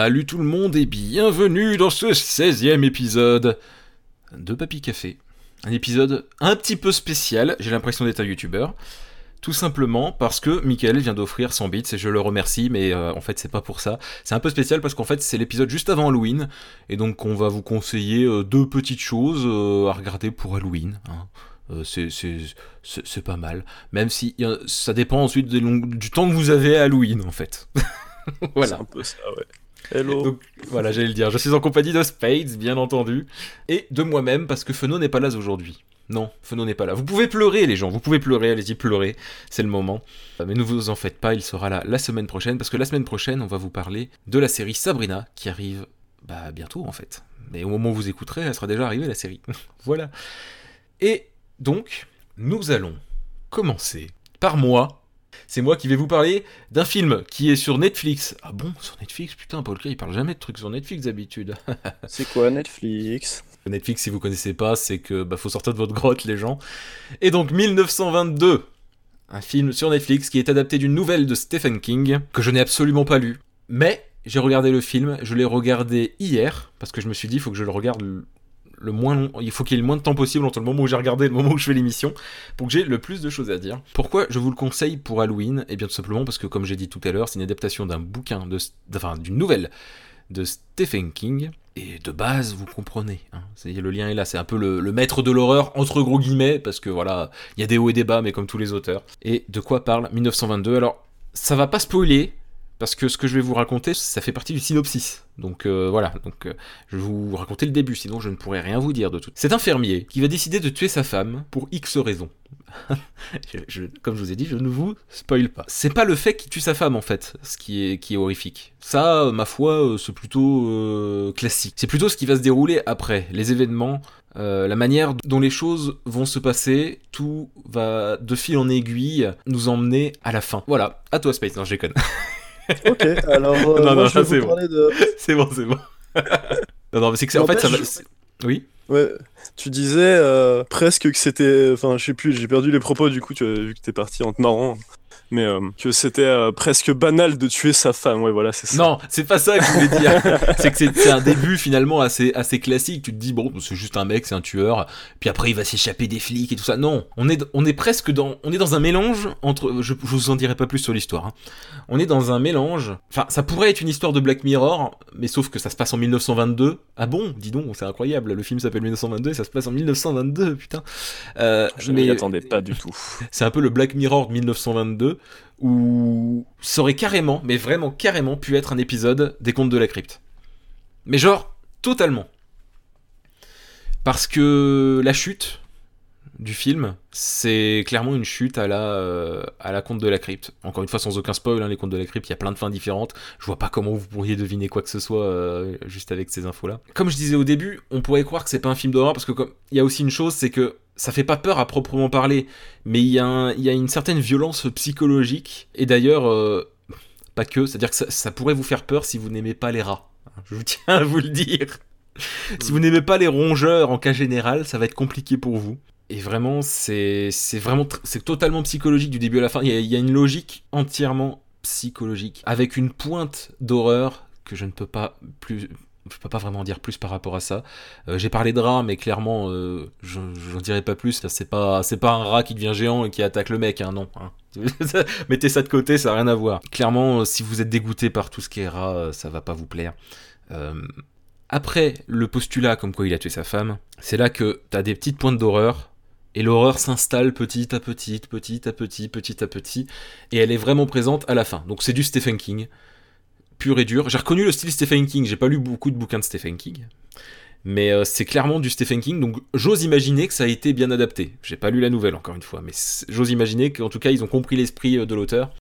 Salut tout le monde et bienvenue dans ce 16e épisode de Papy Café. Un épisode un petit peu spécial, j'ai l'impression d'être un youtubeur. Tout simplement parce que Michael vient d'offrir 100 bits et je le remercie, mais euh, en fait c'est pas pour ça. C'est un peu spécial parce qu'en fait c'est l'épisode juste avant Halloween, et donc on va vous conseiller euh, deux petites choses euh, à regarder pour Halloween. Hein. c'est pas mal. Même si ça dépend ensuite du temps que vous avez à Halloween en fait. voilà. Un peu ça, ouais. Hello. Donc, voilà, j'allais le dire. Je suis en compagnie de Spades, bien entendu, et de moi-même parce que Feno n'est pas là aujourd'hui. Non, Feno n'est pas là. Vous pouvez pleurer, les gens. Vous pouvez pleurer. Allez-y, pleurer. C'est le moment. Mais ne vous en faites pas. Il sera là la semaine prochaine parce que la semaine prochaine, on va vous parler de la série Sabrina qui arrive bah, bientôt en fait. Mais au moment où vous écouterez, elle sera déjà arrivée la série. voilà. Et donc, nous allons commencer par moi c'est moi qui vais vous parler d'un film qui est sur Netflix. Ah bon, sur Netflix? Putain, Paul Kay, il parle jamais de trucs sur Netflix d'habitude. c'est quoi Netflix? Netflix, si vous connaissez pas, c'est que bah, faut sortir de votre grotte, les gens. Et donc 1922, un film sur Netflix qui est adapté d'une nouvelle de Stephen King que je n'ai absolument pas lu. Mais j'ai regardé le film, je l'ai regardé hier parce que je me suis dit il faut que je le regarde le moins il faut qu'il y ait le moins de temps possible entre le moment où j'ai regardé et le moment où je fais l'émission pour que j'ai le plus de choses à dire. Pourquoi je vous le conseille pour Halloween? Et eh bien tout simplement parce que comme j'ai dit tout à l'heure, c'est une adaptation d'un bouquin de enfin d'une nouvelle de Stephen King et de base, vous comprenez. Hein, le lien est là. C'est un peu le, le maître de l'horreur, entre gros guillemets, parce que voilà, il y a des hauts et des bas, mais comme tous les auteurs. Et de quoi parle 1922 Alors, ça va pas spoiler, parce que ce que je vais vous raconter, ça fait partie du synopsis. Donc euh, voilà, donc euh, je vais vous raconter le début, sinon je ne pourrais rien vous dire de tout. C'est un fermier qui va décider de tuer sa femme pour X raisons. comme je vous ai dit, je ne vous spoil pas. C'est pas le fait qu'il tue sa femme en fait, ce qui est, qui est horrifique. Ça, ma foi, euh, c'est plutôt classique. C'est plutôt ce qui va se dérouler après, les événements, la manière dont les choses vont se passer, tout va de fil en aiguille nous emmener à la fin. Voilà, à toi Space, non je. ok, alors euh, non, non, je vais vous parler de. C'est bon, c'est bon. non, non, mais c'est que c'est en fait, ça va. Oui. Ouais, tu disais euh, presque que c'était. Enfin, je sais plus, j'ai perdu les propos du coup, tu as vu que t'es parti en te marrant mais euh, que c'était euh, presque banal de tuer sa femme. Ouais, voilà, c'est ça. Non, c'est pas ça que je voulais dire. c'est que c'est un début finalement assez, assez classique. Tu te dis, bon, c'est juste un mec, c'est un tueur, puis après il va s'échapper des flics et tout ça. Non, on est, on est presque dans, on est dans un mélange entre, je, vous en dirai pas plus sur l'histoire. Hein. On est dans un mélange, enfin, ça pourrait être une histoire de Black Mirror, mais sauf que ça se passe en 1922. Ah bon, dis donc, c'est incroyable. Le film s'appelle 1922 et ça se passe en 1922, putain. Euh, je ne m'y attendais pas du tout. C'est un peu le Black Mirror de 1922 où ça aurait carrément, mais vraiment carrément, pu être un épisode des Contes de la Crypte. Mais genre, totalement. Parce que la chute du film, c'est clairement une chute à la, euh, à la Conte de la Crypte. Encore une fois, sans aucun spoil, hein, les Contes de la Crypte, il y a plein de fins différentes. Je vois pas comment vous pourriez deviner quoi que ce soit euh, juste avec ces infos-là. Comme je disais au début, on pourrait croire que c'est pas un film d'horreur parce que comme il y a aussi une chose, c'est que ça fait pas peur à proprement parler, mais il y, a y a une certaine violence psychologique, et d'ailleurs, euh, pas que, c'est-à-dire que ça, pourrait vous faire peur si vous n'aimez pas les rats. Je vous tiens à vous le dire. si vous n'aimez pas les rongeurs en cas général, ça va être compliqué pour vous. Et vraiment, c'est vraiment c'est totalement psychologique du début à la fin. Il y, a, une logique entièrement psychologique, avec une pointe d'horreur que je ne peux pas plus je peux pas vraiment dire plus par rapport à ça. Euh, j'ai parlé de rats, mais clairement, euh, je j'en dirai pas plus. C'est pas, pas un rat qui devient géant et qui attaque le mec, hein, non. Hein. Mettez ça de côté, ça n'a rien à voir. Clairement, euh, si vous êtes dégoûté par tout ce qui est rat, ça va pas vous plaire. après le postulat comme quoi il a tué sa femme, c'est là que t'as des petites pointes d'horreur. Et l'horreur s'installe petit à petit, petit à petit, petit à petit, et elle est vraiment présente à la fin. Donc c'est du Stephen King pur et dur. J'ai reconnu le style Stephen King, j'ai pas lu beaucoup de bouquins de Stephen King. Mais euh, c'est clairement du Stephen King, donc j'ose imaginer que ça a été bien adapté. J'ai pas lu la nouvelle encore une fois, mais j'ose imaginer qu'en tout cas ils ont compris l'esprit euh, de l'auteur.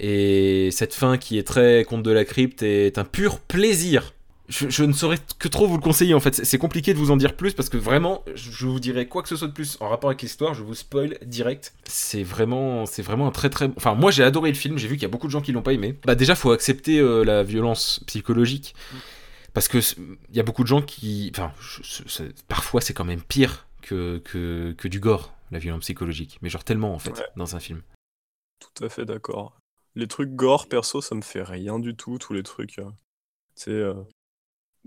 Et cette fin qui est très conte de la crypte est un pur plaisir je, ne saurais que trop vous le conseiller en fait. C'est compliqué de vous en dire plus parce que vraiment, je vous dirais quoi que ce soit de plus en rapport avec l'histoire, je vous spoil direct. C'est vraiment, c'est vraiment un très très. Enfin, moi j'ai adoré le film. J'ai vu qu'il y a beaucoup de gens qui l'ont pas aimé. Bah déjà, faut accepter euh, la violence psychologique parce que il y a beaucoup de gens qui, enfin, parfois c'est quand même pire que, que, que du gore, la violence psychologique. Mais genre tellement en fait dans un film. Tout à fait d'accord. Les trucs gore perso, ça me fait rien du tout. Tous les trucs. Euh, C'est euh,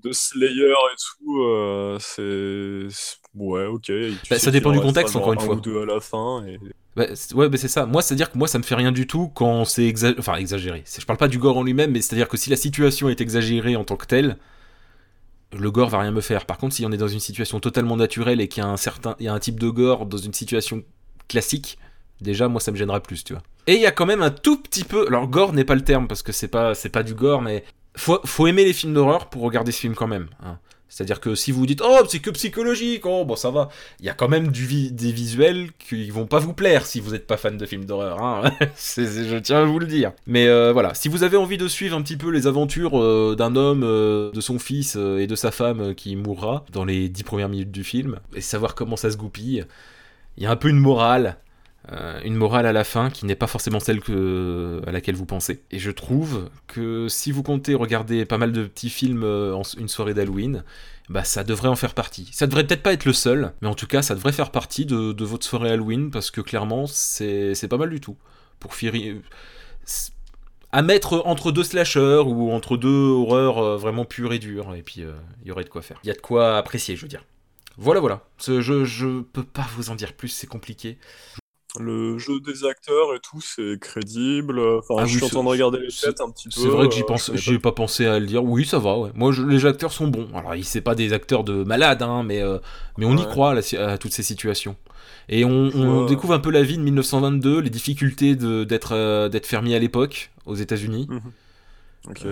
de Slayer et tout, euh, c'est ouais, ok. Bah, ça dépend du contexte, encore une un fois. ou deux à la fin. Et... Bah, ouais, bah, c'est ça. Moi, c'est-à-dire que moi, ça me fait rien du tout quand c'est exa- enfin, exagéré. Je parle pas du gore en lui-même, mais c'est-à-dire que si la situation est exagérée en tant que telle, le gore va rien me faire. Par contre, si on est dans une situation totalement naturelle et qu'il y a un certain, il y a un type de gore dans une situation classique, déjà, moi, ça me gênera plus, tu vois. Et il y a quand même un tout petit peu. Alors, gore n'est pas le terme parce que c'est pas, c'est pas du gore, mais faut, faut aimer les films d'horreur pour regarder ce film quand même. hein. C'est-à-dire que si vous dites oh c'est que psychologique, oh bon ça va, il y a quand même du des visuels qui vont pas vous plaire si vous n'êtes pas fan de films d'horreur. Hein. Je tiens à vous le dire. Mais euh, voilà, si vous avez envie de suivre un petit peu les aventures euh, d'un homme, euh, de son fils et de sa femme qui mourra dans les dix premières minutes du film et savoir comment ça se goupille, il y a un peu une morale. Euh, une morale à la fin qui n'est pas forcément celle à laquelle vous pensez. Et je trouve que si vous comptez regarder pas mal de petits films euh, en une soirée d'Halloween, bah ça devrait en faire partie. Ça devrait peut-être pas être le seul, mais en tout cas ça devrait faire partie de, votre soirée Halloween parce que clairement c'est pas mal du tout. Pour c'est- à mettre entre deux slashers ou entre deux horreurs euh, vraiment pures et dures, et puis il y aurait de quoi faire. Il y a de quoi apprécier, je veux dire. Voilà, voilà. Je, je peux pas vous en dire plus, c'est compliqué. Le jeu des acteurs et tout, c'est crédible. Enfin, Ah je oui, suis en train de regarder les têtes un petit peu. C'est vrai que j'y euh, pense, je connais j'y ai pas pensé à le dire. Oui, ça va. Ouais. Moi, je- les acteurs sont bons. Alors, ils c'est pas des acteurs de malades, hein, mais euh, mais on y croit à, toutes ces situations. Et on, découvre un peu la vie de 1922, les difficultés d'être euh, d'être fermier à l'époque aux États-Unis. pas. Ok.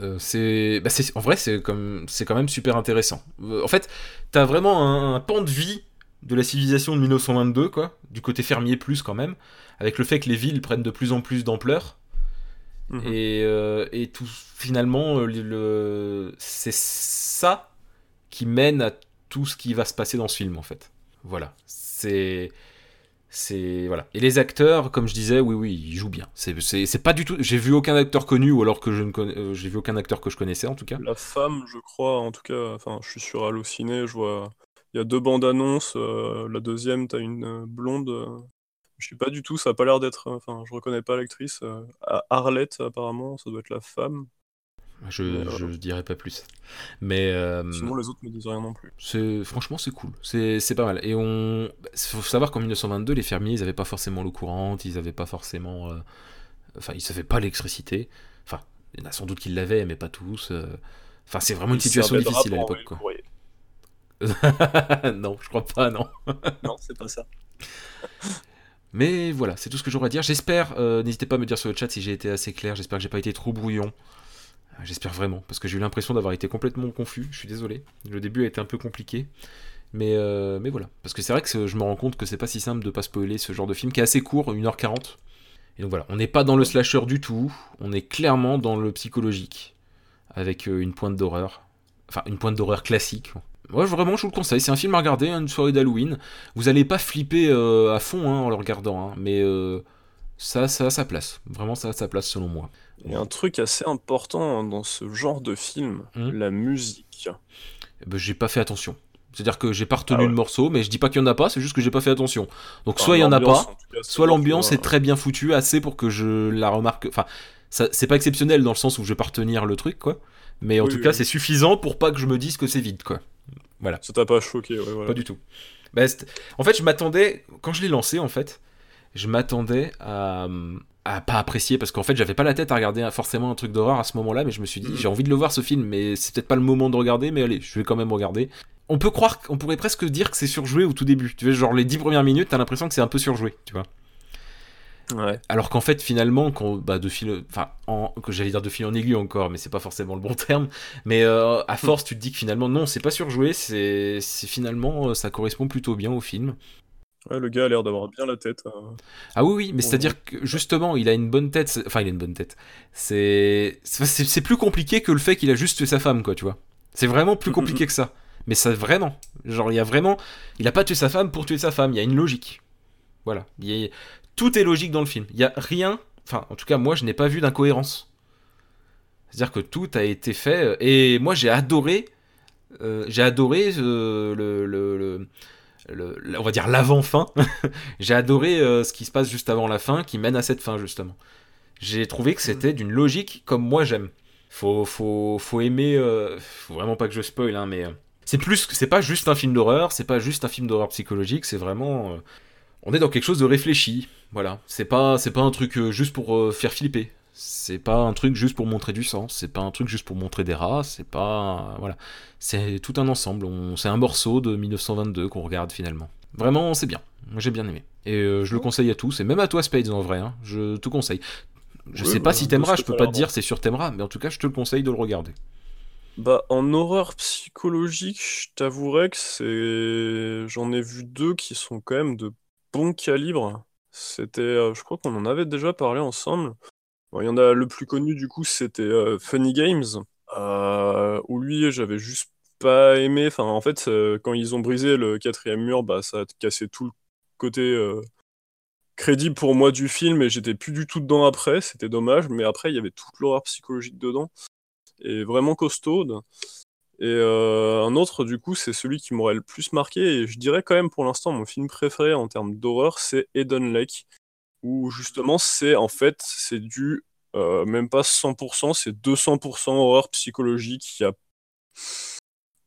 Euh, c'est, bah, c'est- en vrai, c'est comme, c'est quand même super intéressant. Euh, en fait, t'as vraiment un, un pan de vie de la civilisation de 1922, quoi, du côté fermier plus quand même, avec le fait que les villes prennent de plus en plus d'ampleur. Mhm. Et, euh, et tout, finalement, euh, le, le- c'est ça qui mène à tout ce qui va se passer dans ce film, en fait. Voilà. C'est. C'est. Voilà. Et les acteurs, comme je disais, oui, oui, ils jouent bien. C'est, c'est, c'est pas du tout. J'ai vu aucun acteur connu, ou alors que je ne connais. euh, j'ai vu aucun acteur que je connaissais, en tout cas. La femme, je crois, en tout cas, enfin, je suis sur Allociné, je vois. Il y a deux bandes annonces. euh, la deuxième, t'as une euh, blonde. euh, je sais pas du tout, ça a pas l'air d'être. Enfin, je reconnais pas l'actrice. Ar- Arlette, apparemment, ça doit être la femme. Je, euh, je dirais pas plus. Mais. euh, Sinon, les autres me disent rien non plus. C'est franchement c'est cool, c'est c'est pas mal. Et on faut savoir qu'en 1922 les fermiers ils avaient pas forcément l'eau courante, ils avaient pas forcément, euh, enfin ils savaient pas l'électricité. Enfin il y en a sans doute qui l'avaient mais pas tous. Enfin c'est vraiment une situation difficile à l'époque quoi. non je crois pas non. Non, c'est pas ça. Mais voilà c'est tout ce que j'aurais à dire. J'espère, euh, n'hésitez pas à me dire sur le chat si j'ai été assez clair. J'espère que j'ai pas été trop brouillon. Euh, J'espère vraiment parce que j'ai eu l'impression d'avoir été complètement confus. Je suis désolé. Le début a été un peu compliqué. Mais, euh, mais voilà. Parce que c'est vrai que je me rends compte que c'est pas si simple de pas spoiler ce genre de film qui est assez court, 1h40. Et donc voilà, on n'est pas dans le slasher du tout, on est clairement dans le psychologique. Avec une pointe d'horreur. Enfin, une pointe d'horreur classique. Moi, vraiment, je vous le conseille. C'est un film à regarder, hein, une soirée d'Halloween. Vous allez pas flipper euh, à fond hein, en le regardant, hein, mais euh, ça, ça a sa place. Vraiment, ça a sa place selon moi. Il y a un truc assez important dans ce genre de film, Hmm. la musique. Eh ben, j'ai pas fait attention. C'est-à-dire que j'ai pas retenu Ah ouais. le morceau, mais je dis pas qu'il y en a pas, c'est juste que j'ai pas fait attention. Donc Enfin, soit il y en a pas, en cas, soit l'ambiance est très bien foutue, assez pour que je la remarque. Enfin, c'est pas exceptionnel dans le sens où je vais pas retenir le truc, quoi. Mais en Oui, tout oui, cas, oui. c'est suffisant pour pas que je me dise que c'est vide, quoi. Ça t'a pas choqué, ouais, voilà. Pas du tout. Bah, en fait, je m'attendais, quand je l'ai lancé, en fait, je m'attendais à, à pas apprécier, parce qu'en fait, j'avais pas la tête à regarder forcément un truc d'horreur à ce moment-là, mais je me suis dit, Mhm. j'ai envie de le voir ce film, mais c'est peut-être pas le moment de regarder, mais allez, je vais quand même regarder. On peut croire, on pourrait presque dire que c'est surjoué au tout début. Tu vois, genre les dix premières minutes, t'as l'impression que c'est un peu surjoué, tu vois. Ouais. Alors qu'en fait, finalement, quand, bah, de fil, enfin, en- que j'allais dire de fil en aiguille encore, mais c'est pas forcément le bon terme. Mais euh, à force, tu te dis que finalement, non, c'est pas surjoué, c'est, c'est finalement, euh, ça correspond plutôt bien au film. Ouais, le gars a l'air d'avoir bien la tête. euh. Ah oui, oui, mais c'est-à-dire que justement, il a une bonne tête. c'est- Enfin, il a une bonne tête. C'est, plus compliqué que le fait qu'il a juste tué sa femme, quoi, tu vois. C'est vraiment plus Mhm. compliqué que ça. Mais ça, vraiment. Genre, il y a vraiment. Il a pas tué sa femme pour tuer sa femme. Il y a une logique. Voilà. Il y a- Tout est logique dans le film. Il y a rien. Enfin, en tout cas, moi, je n'ai pas vu d'incohérence. C'est-à-dire que tout a été fait. euh, Et moi, j'ai adoré. euh, j'ai adoré euh, le, on va dire l'avant-fin. j'ai adoré ce qui se passe juste avant la fin, qui mène à cette fin justement. J'ai trouvé que c'était d'une logique comme moi j'aime. faut, faut, faut aimer. faut vraiment pas que je spoil, hein, mais. c'est plus. C'est pas juste un film d'horreur, c'est pas juste un film d'horreur psychologique, c'est vraiment. On est dans quelque chose de réfléchi. Voilà. C'est pas, c'est pas un truc euh, juste pour euh, faire flipper. C'est pas un truc juste pour montrer du sang. C'est pas un truc juste pour montrer des rats. C'est pas. Voilà. C'est tout un ensemble. C'est un morceau de 1922 qu'on regarde finalement. Vraiment, c'est bien. Moi, j'ai bien aimé. Et euh, je le conseille à tous, et même à toi, Spades, en vrai. hein. Je te conseille. Je Oui, sais bah, pas si t'aimeras, je peux pas te dire c'est sûr t'aimeras, mais en tout cas, je te le conseille de le regarder. Bah, en horreur psychologique, je t'avouerais que c'est. J'en ai vu deux qui sont quand même de bon calibre. C'était. euh, je crois qu'on en avait déjà parlé ensemble. Il y en a le plus connu, du coup, c'était euh, Funny Games. euh, où lui, j'avais juste pas aimé. Enfin, en fait, quand ils ont brisé le quatrième mur, bah, ça a cassé tout le côté. crédible pour moi du film et j'étais plus du tout dedans après, c'était dommage, mais après il y avait toute l'horreur psychologique dedans et vraiment costaude. Et euh, un autre, du coup, c'est celui qui m'aurait le plus marqué, et je dirais quand même pour l'instant mon film préféré en termes d'horreur, c'est Eden Lake, où justement c'est en fait, c'est du euh, même pas 100%, c'est 200% horreur psychologique. Il y a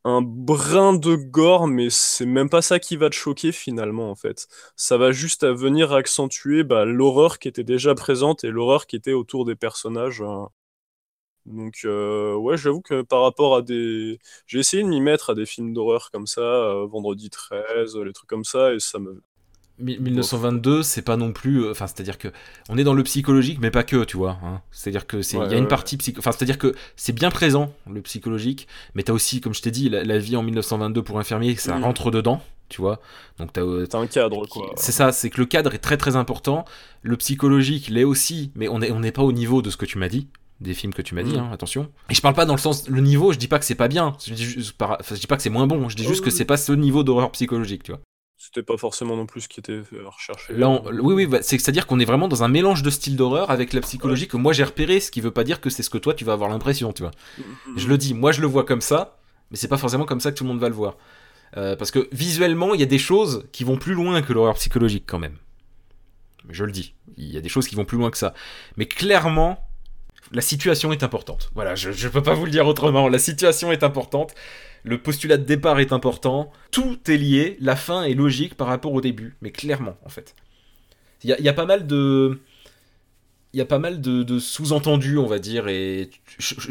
un brin de gore, mais c'est même pas ça qui va te choquer finalement en fait. Ça va juste venir accentuer bah, l'horreur qui était déjà présente et l'horreur qui était autour des personnages. euh. Donc euh, ouais, j'avoue que par rapport à des... J'ai essayé de m'y mettre à des films d'horreur comme ça, euh, Vendredi 13, les trucs comme ça, et ça me... Mi- 1922, c'est pas non plus. euh, Enfin, c'est-à-dire que on est dans le psychologique, mais pas que, tu vois. hein. C'est-à-dire que c'est, il Ouais, y a une partie psycho. Enfin, c'est-à-dire que c'est bien présent le psychologique, mais t'as aussi, comme je t'ai dit, la, la vie en 1922 pour infirmier, ça Mhm. rentre dedans, tu vois. Donc t'as. euh, C'est un cadre quoi. c'est ça, c'est que le cadre est très très important. Le psychologique l'est aussi, mais on n'est on n'est pas au niveau de ce que tu m'as dit, des films que tu m'as dit, Mm. hein, attention. Et je parle pas dans le sens, le niveau, je dis pas que c'est pas bien, je dis, juste par- enfin, je dis pas que c'est moins bon, je dis juste que oui. c'est pas ce niveau d'horreur psychologique, tu vois. C'était pas forcément non plus ce qui était euh, recherché. Là, on- oui, oui, bah, c'est- c'est-à-dire qu'on est vraiment dans un mélange de styles d'horreur avec la psychologie que moi j'ai repéré, ce qui veut pas dire que c'est ce que toi tu vas avoir l'impression, tu vois. Mhm. Je le dis, moi je le vois comme ça, mais c'est pas forcément comme ça que tout le monde va le voir. Euh, parce que visuellement, il y a des choses qui vont plus loin que l'horreur psychologique quand même. Je le dis, il y a des choses qui vont plus loin que ça. Mais clairement, la situation est importante. Voilà, je, je peux pas vous le dire autrement. La situation est importante. Le postulat de départ est important. Tout est lié. La fin est logique par rapport au début. Mais clairement, en fait. Il y a, pas mal de. Il y a pas mal de, sous-entendus, on va dire, et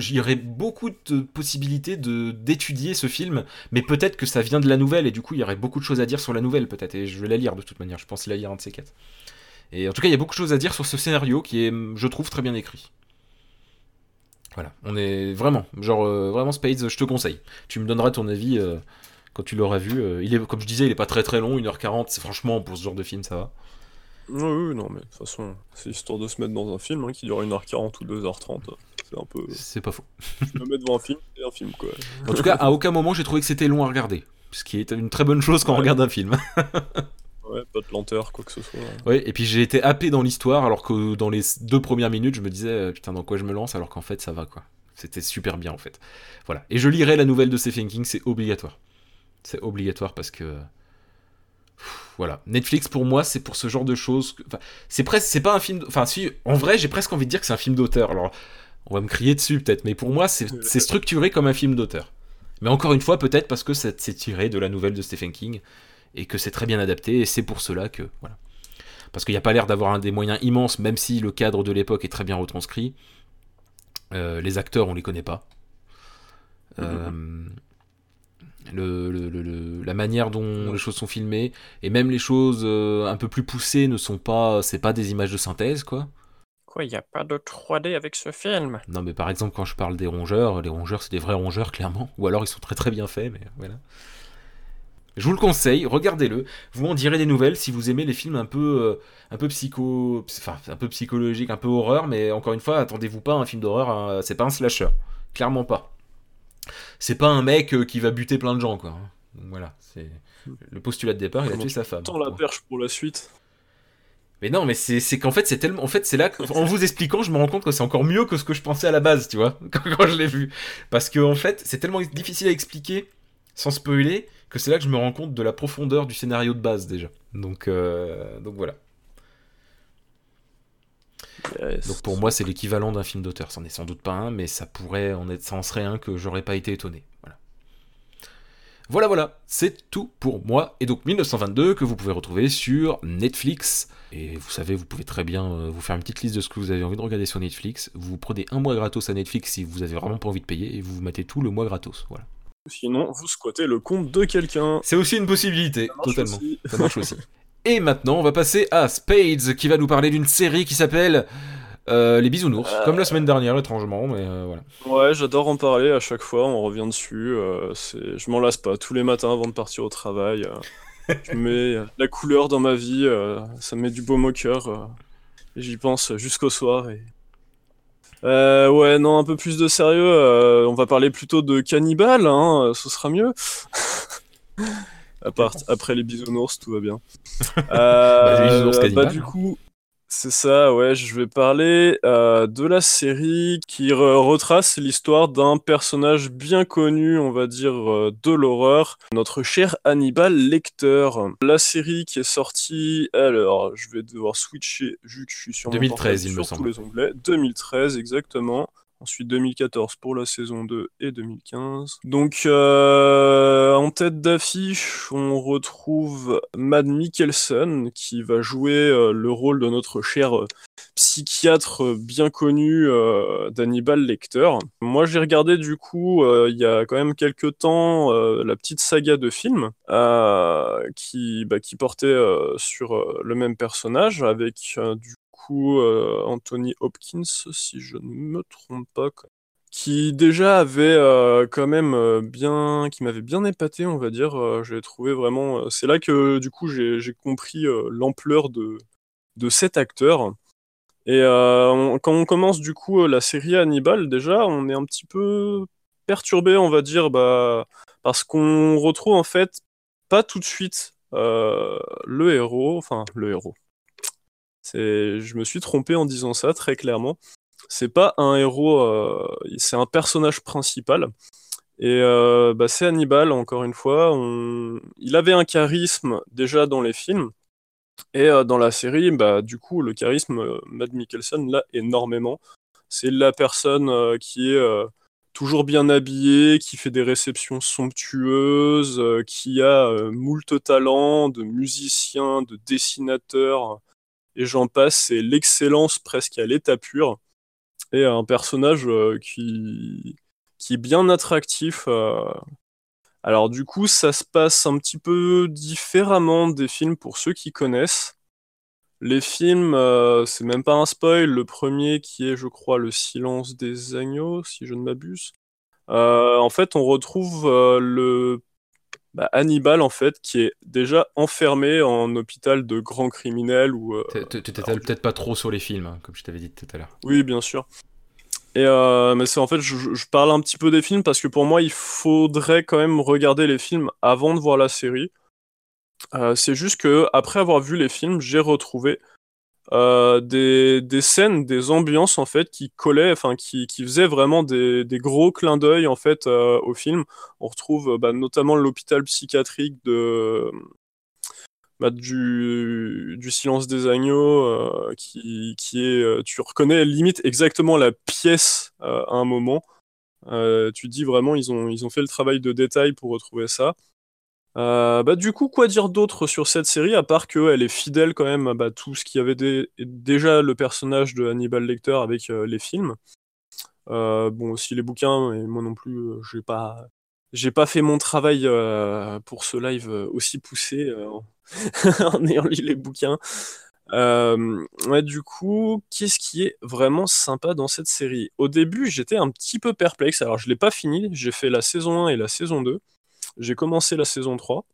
il y beaucoup de possibilités d'étudier ce film, mais peut-être que ça vient de la nouvelle, et du coup il y aurait beaucoup de choses à dire sur la nouvelle, peut-être, et je vais la lire de toute manière, je pense la lire un de ces quatre. Et en tout cas, il y a beaucoup de choses à dire sur ce scénario qui est, je trouve, très bien écrit. Voilà, on est vraiment, genre, euh, vraiment Spades, je te conseille. Tu me donneras ton avis euh, quand tu l'auras vu. Euh, il est, comme je disais, il est pas très très long, 1h40, c'est franchement, pour ce genre de film, ça va. Oui, oui, non, mais de toute façon, c'est histoire de se mettre dans un film hein, qui dure 1h40 ou 2h30. C'est un peu. C'est pas faux. Je me mets devant un film, c'est un film quoi. En tout cas, à aucun moment j'ai trouvé que c'était long à regarder. Ce qui est une très bonne chose quand on regarde un film. Ouais, pas de lenteur, quoi que ce soit. Ouais, et puis j'ai été happé dans l'histoire, alors que dans les deux premières minutes, je me disais, euh, putain, dans quoi je me lance, alors qu'en fait, ça va, quoi. C'était super bien, en fait. Voilà. Et je lirai la nouvelle de Stephen King, c'est obligatoire. C'est obligatoire parce que. Pff, Voilà. Netflix, pour moi, c'est pour ce genre de choses. Enfin, c'est presque. C'est pas un film. Enfin, si. En vrai, j'ai presque envie de dire que c'est un film d'auteur. Alors, on va me crier dessus, peut-être, mais pour moi, c'est structuré comme un film d'auteur. Mais encore une fois, peut-être parce que c'est tiré de la nouvelle de Stephen King et que c'est très bien adapté, et c'est pour cela que. Voilà. Parce qu'il n'y a pas l'air d'avoir un des moyens immenses, même si le cadre de l'époque est très bien retranscrit. Euh, les acteurs, on les connaît pas. Euh, le- le- le- la manière dont les choses sont filmées, et même les choses euh, un peu plus poussées ne sont pas. C'est pas des images de synthèse, quoi. Quoi, y a pas de 3D avec ce film? Non, mais par exemple, quand je parle des rongeurs, les rongeurs, c'est des vrais rongeurs, clairement. Ou alors ils sont très très bien faits, mais voilà. Je vous le conseille, regardez-le. Vous m'en direz des nouvelles si vous aimez les films un peu, euh, un peu psycho, enfin un peu psychologique, un peu horreur. Mais encore une fois, attendez-vous pas à un film d'horreur. hein, c'est pas un slasher, clairement pas. C'est pas un mec euh, qui va buter plein de gens, quoi. hein. Donc voilà, c'est le postulat de départ. Il a tué sa femme. Tant la perche pour la suite? Mais non, mais c'est qu'en fait, c'est tellement. En fait, c'est là, que- en vous expliquant, je me rends compte que c'est encore mieux que ce que je pensais à la base, tu vois, quand, quand je l'ai vu. Parce que, en fait, c'est tellement difficile à expliquer sans spoiler que c'est là que je me rends compte de la profondeur du scénario de base déjà. Donc, euh, donc voilà. Donc pour moi, c'est l'équivalent d'un film d'auteur. C'en est sans doute pas un, mais ça pourrait en être, ça en serait un que j'aurais pas été étonné. Voilà. Voilà, voilà, c'est tout pour moi. Et donc 1922 que vous pouvez retrouver sur Netflix. Et vous savez, vous pouvez très bien euh, vous faire une petite liste de ce que vous avez envie de regarder sur Netflix. Vous prenez un mois gratos à Netflix si vous avez vraiment pas envie de payer et vous vous mettez tout le mois gratos. Voilà. Sinon, vous squattez le compte de quelqu'un. C'est aussi une possibilité, totalement. Ça marche aussi. Et maintenant, on va passer à Spades qui va nous parler d'une série qui s'appelle euh, Les Bisounours, comme la semaine dernière, étrangement, mais euh, voilà. Ouais, j'adore en parler à chaque fois, on revient dessus. je m'en lasse pas, tous les matins avant de partir au travail je mets la couleur dans ma vie, euh, ça me met du baume au cœur. Euh, J'y pense jusqu'au soir. Et... Euh, ouais, non, un peu plus de sérieux. on va parler plutôt de cannibale, hein, ce sera mieux. à part, après les bisounours, tout va bien. bah, les bisounours bah, du coup, c'est ça, ouais, je vais parler euh, de la série qui retrace l'histoire d'un personnage bien connu, on va dire, euh, de l'horreur, notre cher Hannibal Lecter. La série qui est sortie, alors, je vais devoir switcher, vu que je suis sur 2013, il me semble. tous les onglets. 2013, exactement. Ensuite 2014 pour la saison 2 et 2015. Donc euh, en tête d'affiche, on retrouve Mad Mikkelsen qui va jouer euh, le rôle de notre cher euh, psychiatre bien connu d'Hannibal Lecter. Moi j'ai regardé du coup il y a quand même quelques temps la petite saga de films qui, bah, qui portait sur le même personnage avec du euh, Anthony Hopkins, si je ne me trompe pas, qui déjà avait euh, quand même euh, bien, qui m'avait bien épaté, on va dire. j'ai trouvé vraiment. c'est là que du coup j'ai compris l'ampleur de, de cet acteur. Et quand on commence du coup la série Hannibal, déjà, on est un petit peu perturbé, on va dire, bah, parce qu'on retrouve en fait pas tout de suite le héros, enfin le héros, je me suis trompé en disant ça très clairement. C'est pas un héros, euh, c'est un personnage principal. Et euh, bah, c'est Hannibal, encore une fois. Il avait un charisme déjà dans les films. Et euh, dans la série, bah, du coup, le charisme, Matt Mikkelsen l'a énormément. C'est la personne qui est toujours bien habillée, qui fait des réceptions somptueuses, qui a moult talents de musicien, de dessinateur et j'en passe, c'est l'excellence presque à l'état pur, et un personnage euh, qui, qui est bien attractif. Euh. Alors du coup, ça se passe un petit peu différemment des films pour ceux qui connaissent. Les films, euh, c'est même pas un spoil, le premier qui est, je crois, Le silence des agneaux, si je ne m'abuse. en fait, on retrouve le bah, Hannibal, en fait, qui est déjà enfermé en hôpital de grands criminels. ou. Euh, tu t'étales peut-être pas trop sur les films, hein, comme je t'avais dit tout à l'heure. Oui, bien sûr. Et euh, mais c'est en fait, je, parle un petit peu des films parce que pour moi, il faudrait quand même regarder les films avant de voir la série. Euh, c'est juste que après avoir vu les films, j'ai retrouvé euh, des, des, scènes, des ambiances en fait qui collaient, enfin qui, qui faisaient vraiment des, des gros clins d'œil en fait euh, au film. On retrouve bah, notamment l'hôpital psychiatrique de bah, du, du, silence des agneaux euh, qui, qui est, tu reconnais limite exactement la pièce à un moment. tu dis vraiment ils ont ils ont fait le travail de détail pour retrouver ça. Euh, bah, du coup, quoi dire d'autre sur cette série, à part qu'elle est fidèle quand même à bah, tout ce qu'il y avait déjà le personnage de Hannibal Lecter avec euh, les films. Euh, bon, aussi les bouquins, moi non plus, j'ai pas, pas fait mon travail pour ce live aussi poussé en ayant lu les bouquins. du coup, qu'est-ce qui est vraiment sympa dans cette série? Au début, j'étais un petit peu perplexe. Alors, je l'ai pas fini, j'ai fait la saison 1 et la saison 2. J'ai commencé la saison 3.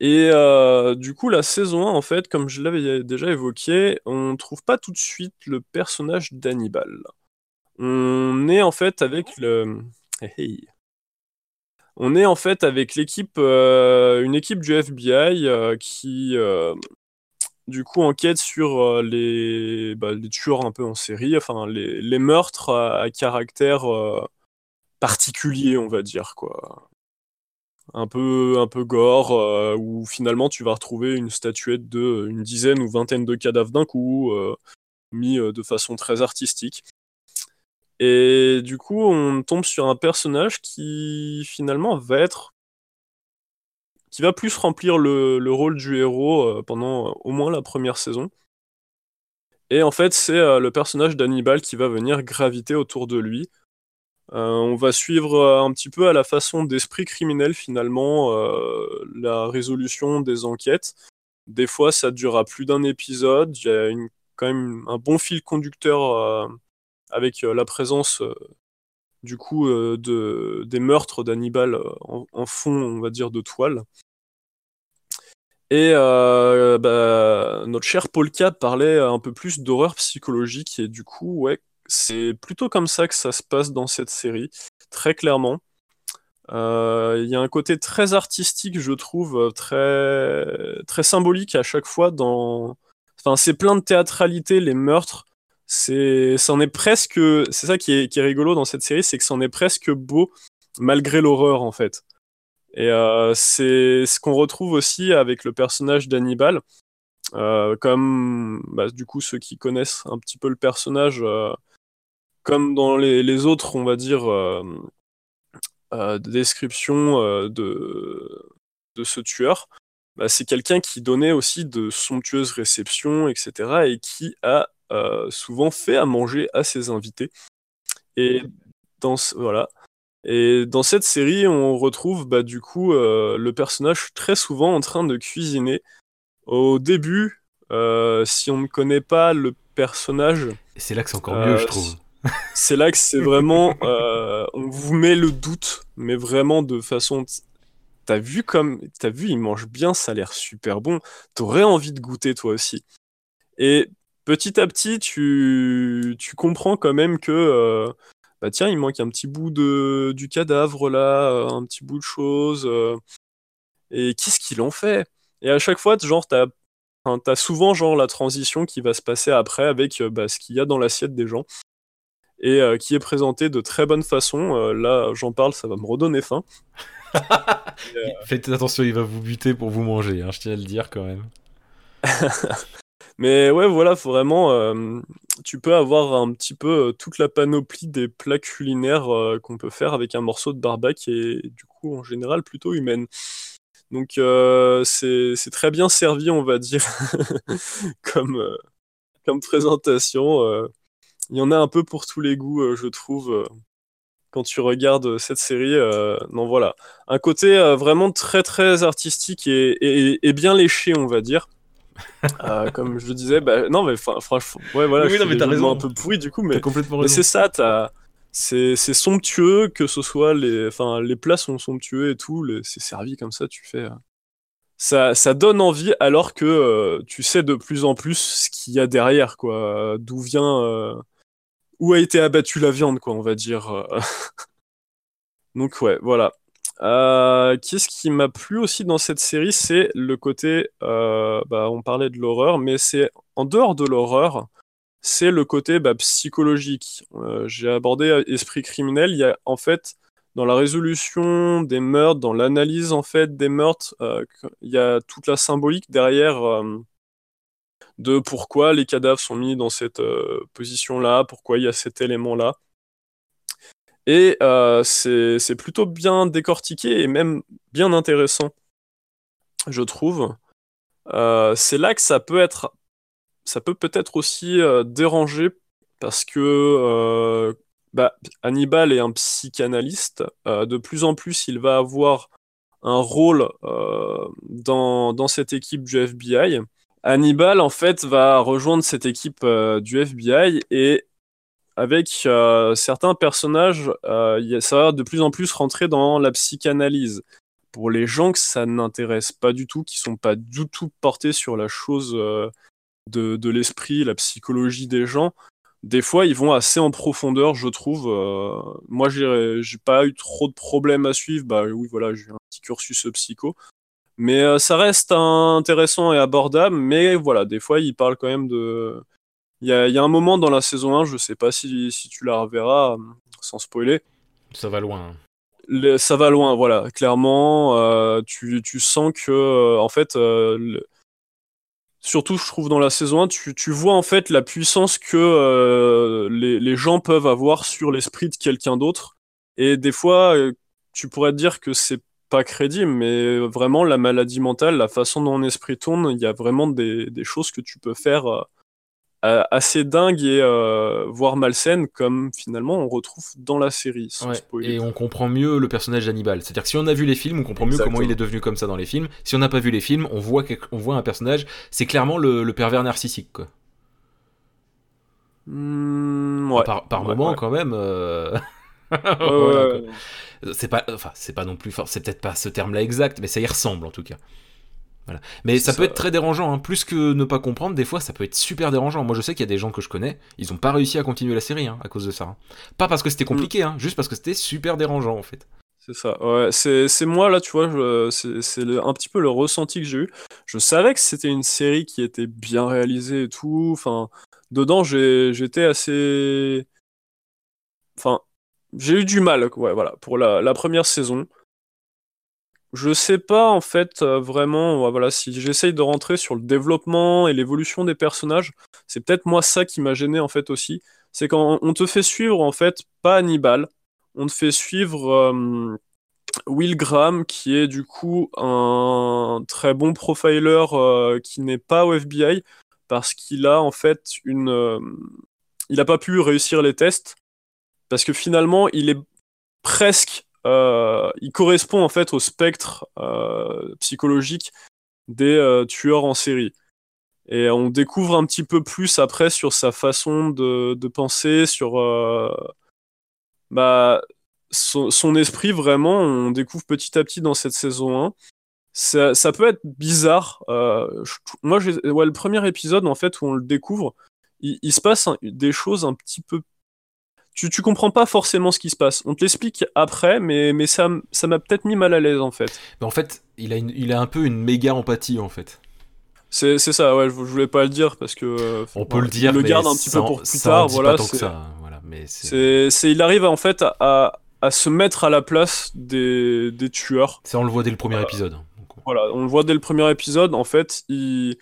Et euh, du coup, la saison 1, en fait, comme je l'avais déjà évoqué, on trouve pas tout de suite le personnage d'Hannibal. On est en fait avec le. On est en fait avec l'équipe, euh, une équipe du FBI euh, qui, du coup, enquête sur les, bah, les tueurs un peu en série, enfin les, les meurtres à, à caractère particulier, on va dire quoi un peu, un peu gore, euh, où finalement tu vas retrouver une statuette de une dizaine ou vingtaine de cadavres d'un coup. Euh, mis de façon très artistique. Et du coup, on tombe sur un personnage qui finalement va être qui va plus remplir le, rôle du héros pendant au moins la première saison. Et en fait, c'est le personnage d'Hannibal qui va venir graviter autour de lui. On va suivre un petit peu à la façon d'esprit criminel finalement la résolution des enquêtes. Des fois, ça durera plus d'un épisode. Il y a quand même un bon fil conducteur avec la présence du coup de, des meurtres d'Hannibal en, fond, on va dire, de toile. Et bah, notre cher Polka parlait un peu plus d'horreur psychologique et du coup, ouais, c'est plutôt comme ça que ça se passe dans cette série, très clairement. Il y a un côté très artistique, je trouve, très, très symbolique à chaque fois dans. Enfin, c'est plein de théâtralité, les meurtres c'est c'en est presque c'est ça qui est, qui est rigolo dans cette série c'est que c'en est presque beau malgré l'horreur en fait et euh, c'est ce qu'on retrouve aussi avec le personnage d'Hannibal euh, comme bah, du coup ceux qui connaissent un petit peu le personnage euh, comme dans les, les, autres on va dire descriptions de, de ce tueur bah, c'est quelqu'un qui donnait aussi de somptueuses réceptions etc et qui a euh, souvent fait à manger à ses invités. Et dans, voilà. Et dans cette série, on retrouve bah, du coup euh, le personnage très souvent en train de cuisiner. Au début, euh, si on ne connaît pas le personnage. C'est là que c'est encore mieux, je trouve. C'est là que c'est vraiment. on vous met le doute, mais vraiment de façon. T'as vu comme. T'as vu, il mange bien, ça a l'air super bon. T'aurais envie de goûter toi aussi. Et petit à petit, tu, tu comprends quand même que, euh, bah tiens, il manque un petit bout de, du cadavre là, euh, un petit bout de chose. Euh, et qu'est-ce qu'il en fait? Et à chaque fois, genre, t'as as souvent genre la transition qui va se passer après avec bah, ce qu'il y a dans l'assiette des gens et qui est présenté de très bonne façon. là, j'en parle, ça va me redonner faim. Faites attention, il va vous buter pour vous manger, hein, je tiens à le dire quand même. Mais ouais, voilà, faut vraiment. Euh, tu peux avoir un petit peu euh, toute la panoplie des plats culinaires euh, qu'on peut faire avec un morceau de barbac est du coup en général plutôt humaine. Donc c'est très bien servi, on va dire, comme, comme présentation. Il y en a un peu pour tous les goûts, je trouve, quand tu regardes cette série. non, voilà. Un côté vraiment très très artistique et, et bien léché, on va dire. Euh, comme je le disais, bah, non, mais franchement, ouais, voilà, oui, je non, mais raison. un peu pourri du coup, mais, c'est ça, c'est somptueux que ce soit les, enfin, les plats sont somptueux et tout, c'est servi comme ça, tu fais. Euh, ça, ça donne envie alors que euh, tu sais de plus en plus ce qu'il y a derrière, quoi, d'où vient, où a été abattue la viande, quoi, on va dire. Donc ouais, voilà. Euh, Qu'est-ce qui m'a plu aussi dans cette série, c'est le côté, euh, bah, on parlait de l'horreur, mais c'est en dehors de l'horreur, c'est le côté bah, psychologique. Euh, j'ai abordé esprit criminel. Il y a en fait dans la résolution des meurtres, dans l'analyse en fait des meurtres, euh, il y a toute la symbolique derrière de pourquoi les cadavres sont mis dans cette position-là, pourquoi il y a cet élément-là. Et euh, c'est plutôt bien décortiqué et même bien intéressant, je trouve. Euh, c'est là que ça peut être, ça peut peut-être aussi euh, déranger parce que bah, Hannibal est un psychanalyste. de plus en plus, il va avoir un rôle dans, cette équipe du FBI. Hannibal, en fait, va rejoindre cette équipe du FBI et avec euh, certains personnages, euh, ça va de plus en plus rentrer dans la psychanalyse. Pour les gens que ça n'intéresse pas du tout, qui sont pas du tout portés sur la chose euh, de, l'esprit, la psychologie des gens, des fois ils vont assez en profondeur, je trouve. moi, j'ai pas eu trop de problèmes à suivre. Bah oui, voilà, j'ai un petit cursus psycho. Mais ça reste intéressant et abordable. Mais voilà, des fois, ils parlent quand même de, il y a, un moment dans la saison 1, je sais pas si, tu la reverras, euh, sans spoiler. Ça va loin. ça va loin, voilà. Clairement, euh, tu, sens que, euh, en fait, surtout je trouve dans la saison 1, tu, tu vois en fait la puissance que euh, les, les, gens peuvent avoir sur l'esprit de quelqu'un d'autre. Et des fois, euh, tu pourrais te dire que c'est pas crédible, mais vraiment la maladie mentale, la façon dont un esprit tourne, il y a vraiment des, des choses que tu peux faire euh, assez dingue et euh, voire malsaine comme finalement on retrouve dans la série. et on comprend mieux le personnage d'Hannibal. C'est-à-dire que si on a vu les films, on comprend mieux comment il est devenu comme ça dans les films. Si on n'a pas vu les films, on voit, on voit un personnage, c'est clairement le, pervers narcissique. Quoi. Mmh, ouais. Par, moment quand même. Euh, c'est pas, enfin, c'est pas non plus, c'est peut-être pas ce terme-là exact, mais ça y ressemble en tout cas. Mais ça, peut être très dérangeant, hein. plus que ne pas comprendre, des fois ça peut être super dérangeant. Moi je sais qu'il y a des gens que je connais, ils ont pas réussi à continuer la série hein, à cause de ça. Hein. Pas parce que c'était compliqué, juste parce que c'était super dérangeant en fait. C'est ça, ouais, c'est moi là, tu vois, c'est un petit peu le ressenti que j'ai eu. Je savais que c'était une série qui était bien réalisée et tout, enfin, dedans j'étais assez. Enfin, j'ai eu du mal, ouais, voilà, pour la, première saison. Je sais pas en fait euh, vraiment, voilà, si j'essaye de rentrer sur le développement et l'évolution des personnages, c'est peut-être moi ça qui m'a gêné en fait aussi. C'est quand on te fait suivre en fait pas Hannibal, on te fait suivre euh, Will Graham qui est du coup un très bon profiler euh, qui n'est pas au FBI parce qu'il a en fait une, il a pas pu réussir les tests parce que finalement il est presque euh, il correspond en fait au spectre euh, psychologique des euh, tueurs en série. Et on découvre un petit peu plus après sur sa façon de, penser, sur bah, son, esprit vraiment. On découvre petit à petit dans cette saison 1. Ça, peut être bizarre. moi, le premier épisode en fait où on le découvre, il, se passe des choses un petit peu tu, tu comprends pas forcément ce qui se passe. On te l'explique après, mais, mais ça, ça m'a peut-être mis mal à l'aise en fait. Mais en fait, il a, il a un peu une méga empathie en fait. C'est ça, ouais, je, voulais pas le dire parce que. On peut le dire, il le garde un petit peu pour plus tard, voilà. Ça, voilà mais c'est. Il arrive en fait à, à, se mettre à la place des, des tueurs. Ça, on le voit dès le premier épisode. Voilà, on le voit dès le premier épisode. En fait, il,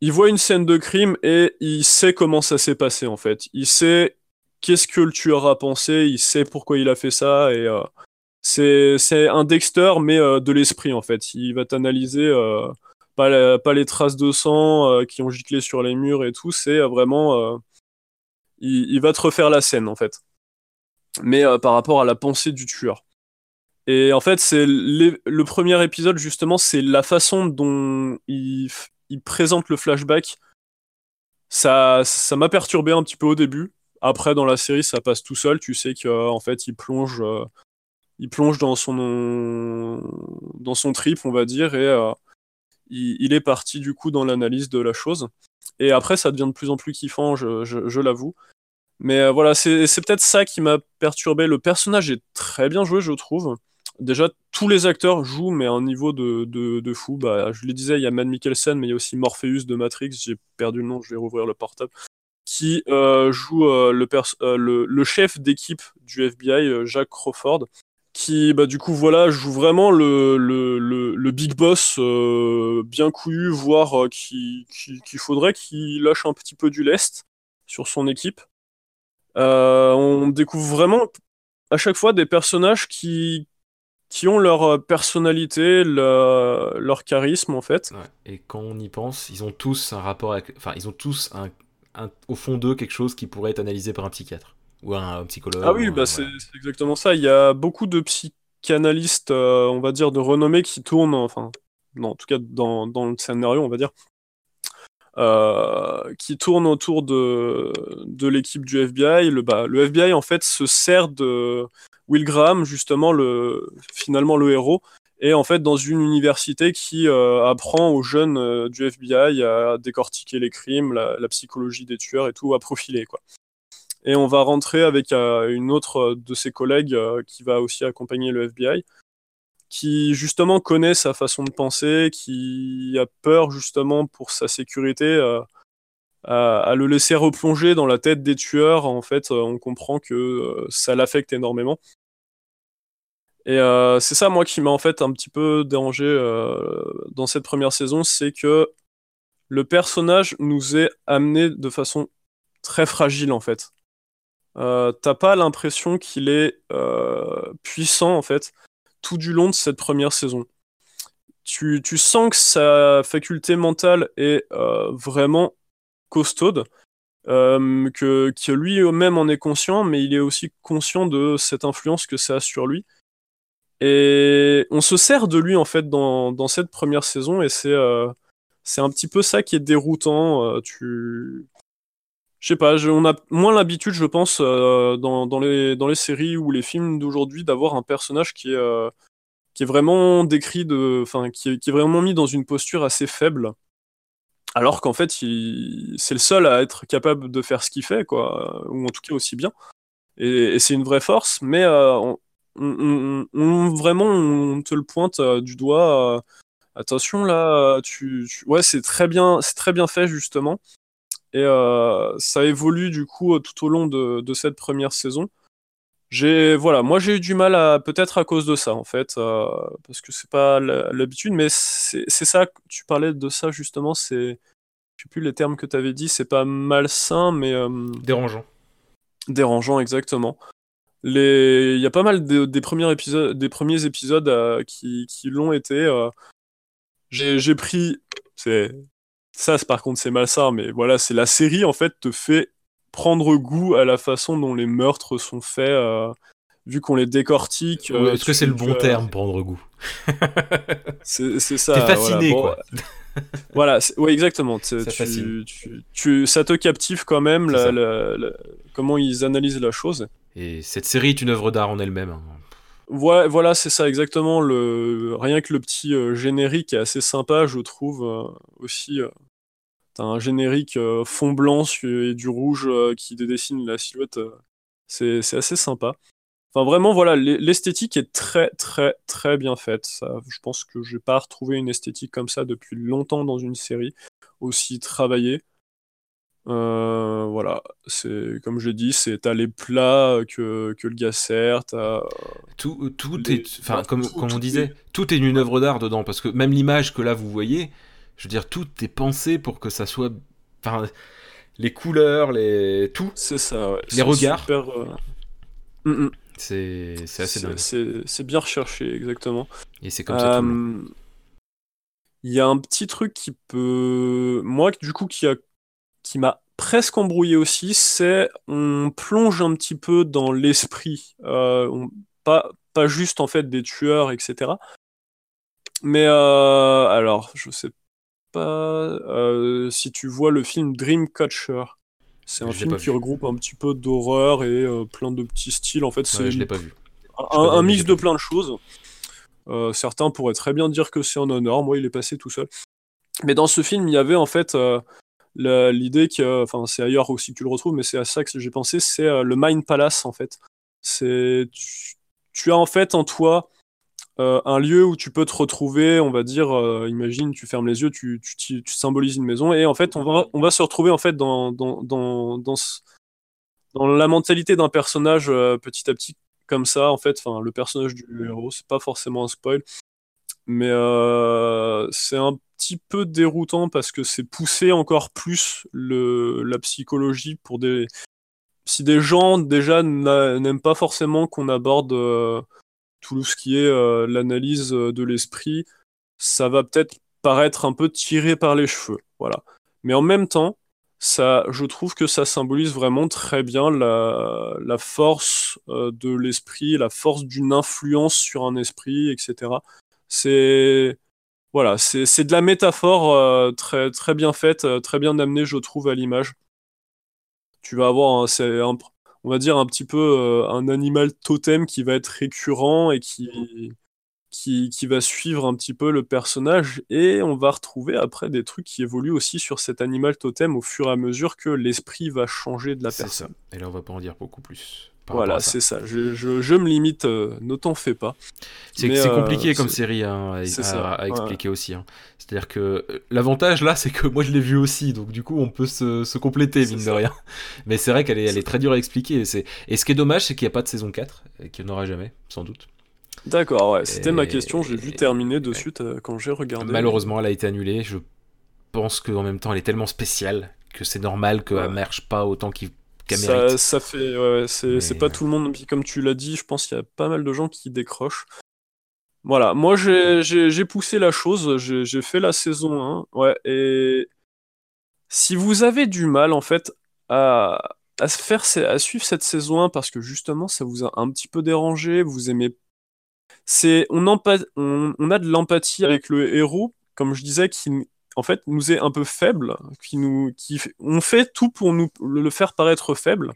il voit une scène de crime et il sait comment ça s'est passé en fait. Il sait qu'est-ce que le tueur a pensé, il sait pourquoi il a fait ça, et euh, c'est un Dexter, mais euh, de l'esprit en fait. Il va t'analyser euh, pas, pas, les traces de sang qui ont giclé sur les murs et tout, c'est vraiment. Il, va te refaire la scène en fait. Mais par rapport à la pensée du tueur. Et en fait, c'est le premier épisode, justement, c'est la façon dont il présente le flashback. Ça m'a perturbé un petit peu au début après, dans la série, ça passe tout seul. Tu sais qu'en fait, il plonge, euh, il dans son, trip, on va dire, et euh, il, est parti du coup dans l'analyse de la chose. Et après, ça devient de plus en plus kiffant, je, l'avoue. Mais euh, voilà, c'est peut-être ça qui m'a perturbé. Le personnage est très bien joué, je trouve. Déjà, tous les acteurs jouent, mais à un niveau de, de, fou. Bah, je le disais, il y a Matt Mikkelsen, mais il y a aussi Morpheus de Matrix. J'ai perdu le nom, je vais rouvrir le portable qui euh, joue euh, euh, le, chef d'équipe du FBI, Jacques Crawford, qui bah, du coup voilà joue vraiment le, big boss bien couillu, voire qu'il faudrait qu'il lâche un petit peu du lest sur son équipe. on découvre vraiment à chaque fois des personnages qui, qui ont leur personnalité, leur, charisme en fait. Et quand on y pense, ils ont tous un rapport avec, enfin ils ont tous un au fond d'eux quelque chose qui pourrait être analysé par un psychiatre ou un, psychologue. Ah oui, bah c'est exactement ça. Il y a beaucoup de psychanalystes, euh, on va dire, de renommée qui tournent, enfin, non, en tout cas dans, dans le scénario, on va dire, euh, qui tournent autour de, de l'équipe du FBI. Le, bah, le FBI, en fait, se sert de Will Graham, justement, le, finalement le héros, et en fait dans une université qui euh, apprend aux jeunes euh, du FBI à décortiquer les crimes, la, psychologie des tueurs et tout, à profiler quoi. Et on va rentrer avec euh, une autre de ses collègues qui va aussi accompagner le FBI, qui justement connaît sa façon de penser, qui a peur justement pour sa sécurité. À, à, le laisser replonger dans la tête des tueurs, en fait, on comprend que ça l'affecte énormément. Et euh, c'est ça, moi, qui m'a en fait un petit peu dérangé euh, dans cette première saison, c'est que le personnage nous est amené de façon très fragile en fait. Euh, t'as pas l'impression qu'il est puissant en fait tout du long de cette première saison. Tu, sens que sa faculté mentale est vraiment costaude, que, que lui-même en est conscient, mais il est aussi conscient de cette influence que ça a sur lui. Et on se sert de lui en fait dans, dans cette première saison et c'est c'est un petit peu ça qui est déroutant. tu je sais pas, on a moins l'habitude, je pense, euh, dans, dans, les, dans les séries ou les films d'aujourd'hui, d'avoir un personnage qui est, euh, qui est vraiment décrit, de, enfin, qui est, qui est vraiment mis dans une posture assez faible. Alors qu'en fait, c'est le seul à être capable de faire ce qu'il fait, quoi, ou en tout cas aussi bien. Et, c'est une vraie force, mais euh, on, vraiment, on te le pointe du doigt. attention là, tu, tu... ouais, c'est très bien, c'est très bien fait justement. Et euh, ça évolue du coup tout au long de, cette première saison. J'ai voilà, moi j'ai eu du mal à peut-être à cause de ça en fait, euh, parce que c'est pas l'habitude, mais c'est ça. Tu parlais de ça justement, c'est je sais plus les termes que tu avais dit, c'est pas malsain, mais euh, dérangeant. Dérangeant exactement. Les... Il y a pas mal des, premiers épisodes, des premiers épisodes qui, qui l'ont été. J'ai pris, c'est ça, par contre, c'est malsain, mais voilà, c'est la série, en fait, te fait prendre goût à la façon dont les meurtres sont faits, euh, vu qu'on les décortique. Euh, est-ce que c'est le bon terme, prendre goût? C'est ça. T'es fasciné, quoi. voilà, ouais, exactement. ça te captive quand même comment ils analysent la chose. Et cette série est une œuvre d'art en elle-même. Hein. voilà, c'est ça exactement. Rien que le petit euh, générique est assez sympa, je trouve aussi un générique euh, fond blanc et du rouge euh, qui dessine la silhouette. Euh, c'est assez sympa. Enfin, vraiment, voilà, l'esthétique est très, très, très bien faite. Je pense que je n'ai pas retrouvé une esthétique comme ça depuis longtemps dans une série aussi travaillée. Voilà, c'est comme j'ai dit, c'est t'as les plats que, que le gars sert, tout, tout est, enfin comme, comme on disait, tout est une œuvre d'art dedans parce que même l'image que là vous voyez, je veux dire, tout est pensé pour que ça soit. Enfin, les couleurs, les. Tout. C'est ça, ouais. Les regards. Euh, mm, mm. C'est assez dingue. C'est bien recherché, exactement. Et c'est comme ça. Euh, il y a un petit truc qui peut. Moi, du coup, qui a qui m'a presque embrouillé aussi, c'est on plonge un petit peu dans l'esprit. Euh, pas, pas juste en fait des tueurs, etc. Mais alors, je sais pas euh, si tu vois le film Dreamcatcher. C'est un film qui regroupe un petit peu d'horreur et euh, plein de petits styles. En fait, c'est je l'ai pas vu. Un, mix de plein de choses. Euh, certains pourraient très bien dire que c'est un honneur. Moi, il est passé tout seul. Mais dans ce film, il y avait en fait l'idée que, enfin, c'est ailleurs aussi que tu le retrouves, mais c'est à ça que j'ai pensé. C'est le Mind Palace en fait. C'est tu, as en fait en toi euh, un lieu où tu peux te retrouver, on va dire, euh, imagine, tu fermes les yeux, tu, symbolises une maison, et en fait, on va, on va se retrouver en fait dans, dans, dans, dans, la mentalité d'un personnage euh, petit à petit comme ça, en fait, enfin, le personnage du héros, c'est pas forcément un spoil, mais c'est un petit peu déroutant parce que c'est pousser encore plus le, la psychologie pour des. Si des gens déjà n'aiment pas forcément qu'on aborde tout ce qui est euh, l'analyse euh, de l'esprit, ça va peut-être paraître un peu tiré par les cheveux, voilà. Mais en même temps, ça, je trouve que ça symbolise vraiment très bien la, la force euh, de l'esprit, la force d'une influence sur un esprit, etc. C'est voilà, c'est de la métaphore très, très bien faite, très bien amenée, je trouve, à l'image. Tu vas avoir, c'est un, on va dire, un petit peu euh, un animal totem qui va être récurrent et qui, qui, qui, va suivre un petit peu le personnage. Et on va retrouver après des trucs qui évoluent aussi sur cet animal totem au fur et à mesure que l'esprit va changer de la personne. Ça. Et là, on va pas en dire beaucoup plus. Voilà, c'est ça. Je, je, me limite, euh, ne t'en fais pas. C'est compliqué euh, comme série hein, à, expliquer aussi. Hein. C'est-à-dire que euh, l'avantage là, c'est que moi je l'ai vu aussi, donc du coup on peut se, se compléter, mine de rien. Mais c'est vrai qu'elle est, elle est très dure à expliquer. Et, et ce qui est dommage, c'est qu'il n'y a pas de saison 4, et qu'il n'y en aura jamais, sans doute. D'accord, ouais, c'était ma question. J'ai vu terminer de suite quand j'ai regardé. Malheureusement, elle a été annulée. Je pense qu'en même temps, elle est tellement spéciale que c'est normal qu'elle Ouais. marche pas autant qu'il- Ça, fait, ouais, c'est c'est pas tout le monde. Puis comme tu l'as dit, je pense qu'il y a pas mal de gens qui décrochent. Voilà, moi j'ai j'ai- j'ai poussé la chose, j'ai j'ai fait la saison 1, ouais, et si vous avez du mal en fait à, à faire, à suivre cette saison 1 parce que justement ça vous a un petit peu dérangé, vous aimez, c'est on, empa- on, on a de l'empathie avec le héros, comme je disais, qui en fait nous est un peu faible, qui nous, qui, on fait tout pour nous le faire paraître faible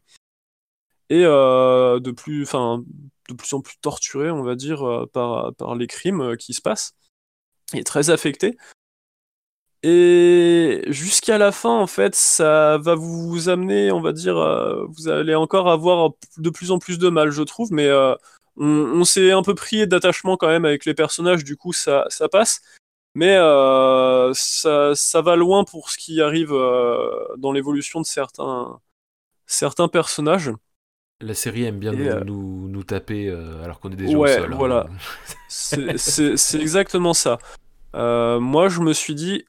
et euh, de plus, enfin, de plus en plus torturé, on va dire, euh, par, par les crimes euh, qui se passent. Est très affecté. Et jusqu'à la fin, en fait, ça va vous amener, on va dire, vous allez encore avoir de plus en plus de mal, je trouve, mais on, s'est un peu pris d'attachement quand même avec les personnages, du coup, ça, ça passe. Mais euh, ça, ça va loin pour ce qui arrive euh, dans l'évolution de certains, certains personnages. La série aime bien nous, euh, nous, nous taper alors qu'on est déjà Ouais, au sol. hein. voilà. C'est exactement ça. Moi, je me suis dit,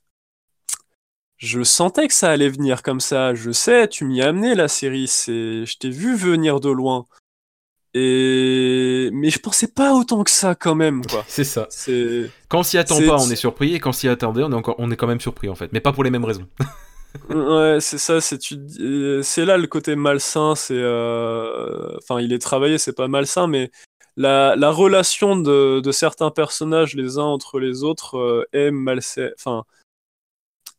je sentais que ça allait venir comme ça. Je sais, tu m'y as amené la série. C'est, je t'ai vu venir de loin. Et mais je pensais pas autant que ça quand même, quoi. C'est ça. C'est Quand on s'y attend C'est- pas, on est surpris, et quand on s'y attendait, on est, encore, on est quand même surpris en fait. Mais pas pour les mêmes raisons. Ouais, c'est ça, c'est tu euh, c'est là le côté malsain, c'est euh, enfin, il est travaillé, c'est pas malsain mais la, la relation de, de certains personnages les uns entre les autres euh, est malsaine, enfin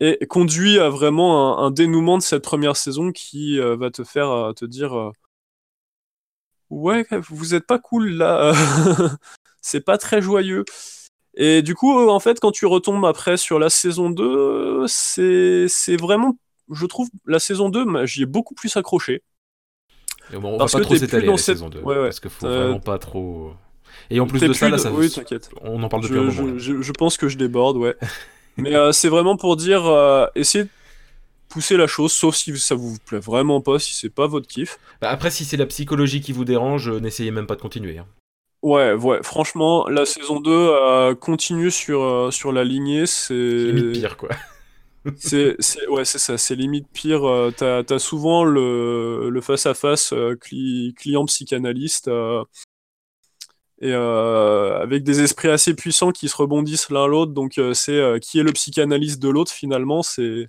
et conduit à vraiment un, un dénouement de cette première saison qui euh, va te faire te dire ouais, vous êtes pas cool là. c'est pas très joyeux. Et du coup, en fait, quand tu retombes après sur la saison 2, c'est vraiment, je trouve, la saison 2, moi, j'y ai beaucoup plus accroché. Et bon, on Parce va pas que trop s'étaler la cette- saison 2. Ouais, ouais. Parce qu'il faut Euh, vraiment pas trop. Et en plus de ça, là, ça, Oui, t'inquiète. on en parle depuis Je, un moment. là. je- je- je pense que je déborde, ouais. Mais euh, c'est vraiment pour dire, euh, essayez de pousser la chose, sauf si ça vous plaît vraiment pas, si c'est pas votre kiff. Bah, après, si c'est la psychologie qui vous dérange, euh, n'essayez même pas de continuer. hein. Ouais, ouais, franchement, la saison 2 euh, continue sur, euh, sur la lignée, c'est... Limite pire, quoi. C'est, c'est- ouais, c'est ça, c'est limite pire. euh, t'as, t'as souvent le, le face-à-face euh, cli- client-psychanalyste euh, et avec des esprits assez puissants qui se rebondissent l'un l'autre. Donc, c'est qui est le psychanalyste de l'autre finalement. C'est,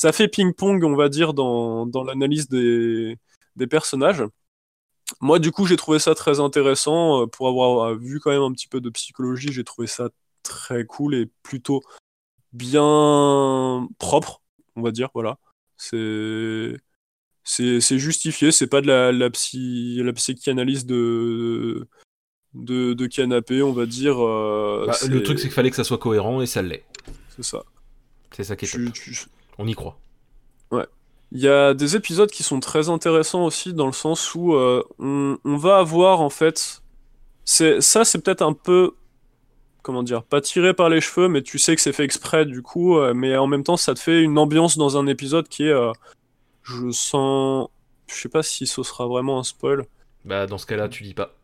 ça fait ping-pong, on va dire, dans, dans l'analyse des, des personnages. Moi, du coup, j'ai trouvé ça très intéressant. euh, Pour avoir euh, vu quand même un petit peu de psychologie, j'ai trouvé ça très cool et plutôt bien propre, on va dire, voilà. C'est c'est c'est justifié, c'est pas de la, la, psy, la psychanalyse de, de, de canapé, on va dire. euh, Bah, le truc, c'est qu'il fallait que ça soit cohérent et ça l'est. c'est ça. C'est ça qui est Tu- top. tu- On y croit. Il y a des épisodes qui sont très intéressants aussi dans le sens où euh, on, on va avoir en fait, c'est ça c'est peut-être un peu comment dire, pas tiré par les cheveux, mais tu sais que c'est fait exprès du coup, euh, mais en même temps ça te fait une ambiance dans un épisode qui est, euh, je sens, je sais pas si ce sera vraiment un spoil. Bah, dans ce cas-là, tu dis pas.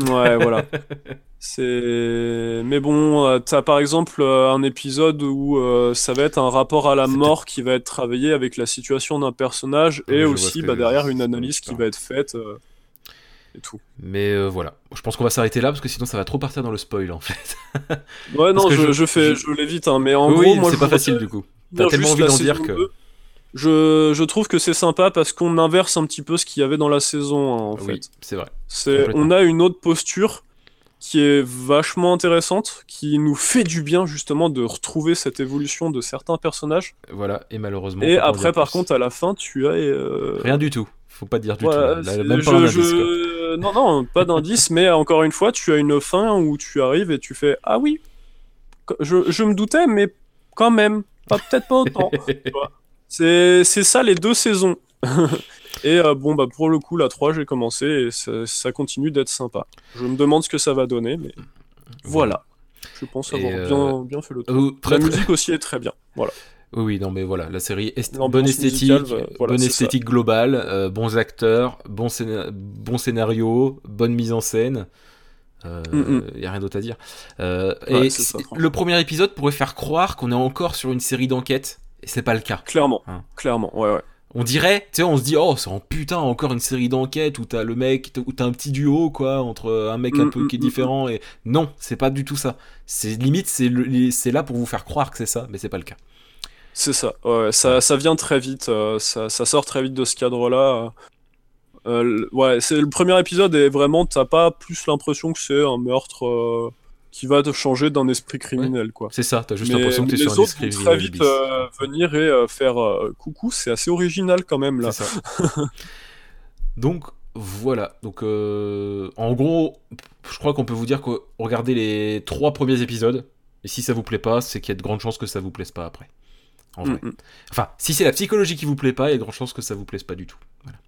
Ouais, voilà. C'est. Mais bon, euh, t'as par exemple euh, un épisode où euh, ça va être un rapport à la mort qui va être travaillé avec la situation d'un personnage et aussi bah, derrière une analyse qui va être faite euh, et tout. Mais euh, voilà. Je pense qu'on va s'arrêter là parce que sinon, ça va trop partir dans le spoil en fait. Ouais, non, je, je- je fais, je- je l'évite, hein, mais en oui, gros, moi c'est pas facile du coup. T'as tellement envie d'en dire que. 2. Je, je trouve que c'est sympa parce qu'on inverse un petit peu ce qu'il y avait dans la saison 1 en Oui, fait. c'est vrai. C'est, on a une autre posture qui est vachement intéressante, qui nous fait du bien justement de retrouver cette évolution de certains personnages. Voilà, et malheureusement. Et après, par contre, à la fin, tu as euh, Rien du tout. Faut pas dire du voilà, tout. Là, même pas je- je- Non, non, pas d'indice, mais encore une fois, tu as une fin où tu arrives et tu fais ah oui, je, je me doutais, mais quand même, pas peut-être pas autant. c'est ça les deux saisons. et euh, bon, bah pour le coup, la 3, j'ai commencé et ça, ça continue d'être sympa. Je me demande ce que ça va donner, mais voilà. Je pense avoir euh, bien, bien fait le tour. Oh, très, La très- musique aussi est très bien. Voilà. Oui, oui, non, mais voilà, la série, est... Bonne esthétique, musicale, voilà, bonne ça. esthétique globale, euh, bons acteurs, bon, scéna- bon scénario, bonne mise en scène. Il Mm, y a rien d'autre à dire. Euh, Ouais, et ça, le premier épisode pourrait faire croire qu'on est encore sur une série d'enquêtes Et c'est pas le cas. Clairement, Hein. clairement, ouais, ouais. On dirait, tu sais, on se dit, oh, c'est en putain encore une série d'enquêtes où t'as le mec, où t'as un petit duo, quoi, entre un mec un Mm, peu qui est mm, mm, différent et. Non, c'est pas du tout ça. C'est limite, c'est là pour vous faire croire que c'est ça, mais c'est pas le cas. C'est ça, ouais, ça, ça vient très vite, euh, ça, ça sort très vite de ce cadre-là. Euh, ouais, c'est le premier épisode et vraiment, t'as pas plus l'impression que c'est un meurtre euh, qui va te changer d'un esprit criminel, quoi. C'est ça, t'as juste l'impression que t'es sur les un autres esprit vont très vite euh, venir et euh, faire euh, coucou, c'est assez original quand même là. Ça. Donc voilà. Donc euh, en gros, je crois qu'on peut vous dire que regardez les trois premiers épisodes. Et si ça vous plaît pas, c'est qu'il y a de grandes chances que ça vous plaise pas après. En vrai. Mm. Enfin, si c'est la psychologie qui vous plaît pas, il y a de grandes chances que ça vous plaise pas du tout. Voilà.